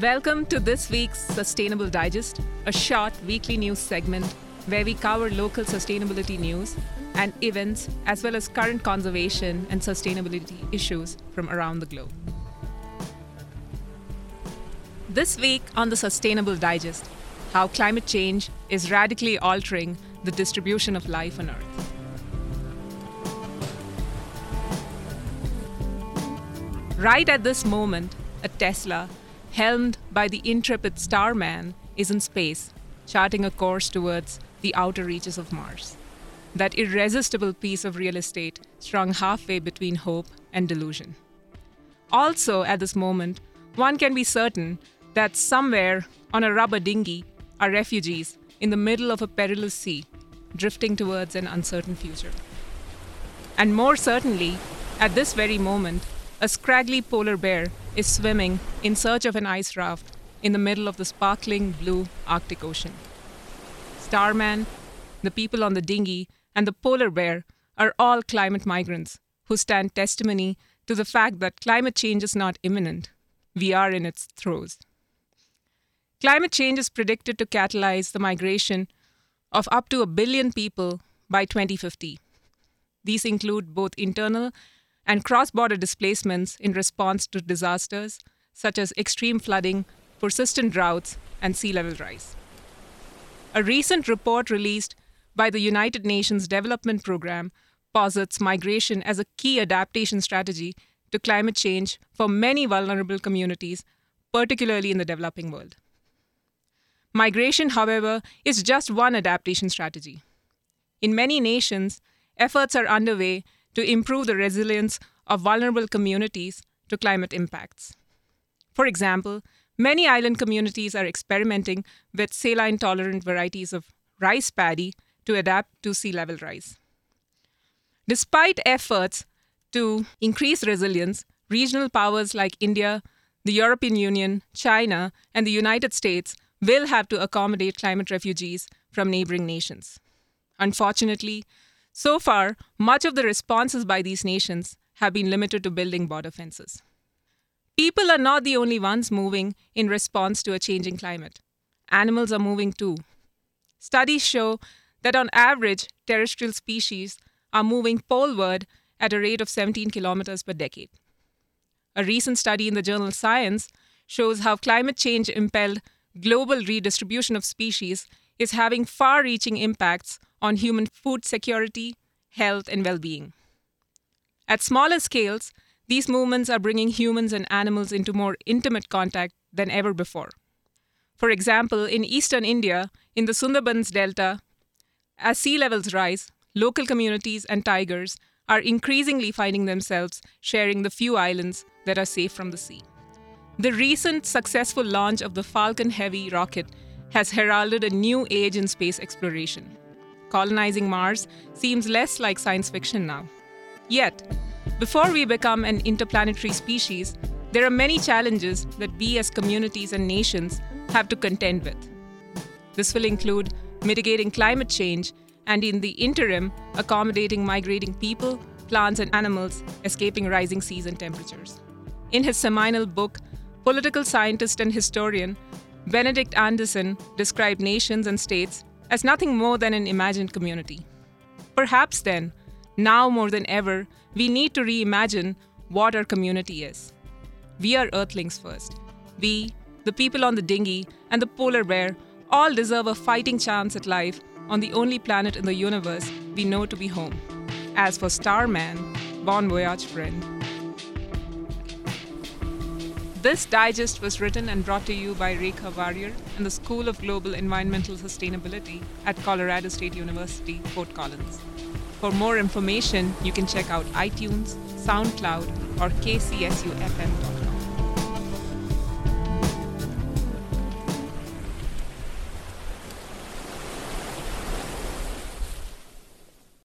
Welcome to this week's Sustainable Digest, a short weekly news segment where we cover local sustainability news and events as well as current conservation and sustainability issues from around the globe. This week on the Sustainable Digest, how climate change is radically altering the distribution of life on Earth. Right at this moment, a Tesla, helmed by the intrepid Starman, is in space, charting a course towards the outer reaches of Mars. That irresistible piece of real estate strung halfway between hope and delusion. Also, at this moment, one can be certain that somewhere on a rubber dinghy are refugees in the middle of a perilous sea, drifting towards an uncertain future. And more certainly, at this very moment, a scraggly polar bear is swimming in search of an ice raft in the middle of the sparkling blue Arctic Ocean. Starman, the people on the dinghy, and the polar bear are all climate migrants who stand testimony to the fact that climate change is not imminent. We are in its throes. Climate change is predicted to catalyze the migration of up to a billion people by 2050. These include both internal and cross border displacements in response to disasters such as extreme flooding, persistent droughts, and sea level rise. A recent report released by the United Nations Development Programme posits migration as a key adaptation strategy to climate change for many vulnerable communities, particularly in the developing world. Migration, however, is just one adaptation strategy. In many nations, efforts are underway to improve the resilience of vulnerable communities to climate impacts. For example, many island communities are experimenting with saline tolerant varieties of rice paddy to adapt to sea level rise. Despite efforts to increase resilience, regional powers like India, the European Union, China, and the United States will have to accommodate climate refugees from neighboring nations. Unfortunately, so far, much of the responses by these nations have been limited to building border fences. People are not the only ones moving in response to a changing climate. Animals are moving too. Studies show that on average, terrestrial species are moving poleward at a rate of 17 kilometers per decade. A recent study in the journal Science shows how climate change impelled global redistribution of species is having far reaching impacts on human food security, health, and well being. At smaller scales, these movements are bringing humans and animals into more intimate contact than ever before. For example, in eastern India, in the Sundarbans Delta, as sea levels rise, local communities and tigers are increasingly finding themselves sharing the few islands that are safe from the sea. The recent successful launch of the Falcon Heavy rocket has heralded a new age in space exploration. Colonizing Mars seems less like science fiction now. Yet, before we become an interplanetary species, there are many challenges that we as communities and nations have to contend with. This will include mitigating climate change and, in the interim, accommodating migrating people, plants, and animals escaping rising seas and temperatures. In his seminal book, political scientist and historian Benedict Anderson described nations and states as nothing more than an imagined community. Perhaps then, now more than ever, we need to reimagine what our community is. We are Earthlings first. We, the people on the dinghy, and the polar bear all deserve a fighting chance at life on the only planet in the universe we know to be home. As for Starman, bon voyage, friend. This digest was written and brought to you by Rekha Warrier and the School of Global Environmental Sustainability at Colorado State University, Fort Collins. For more information, you can check out iTunes, SoundCloud, or kcsufm.com.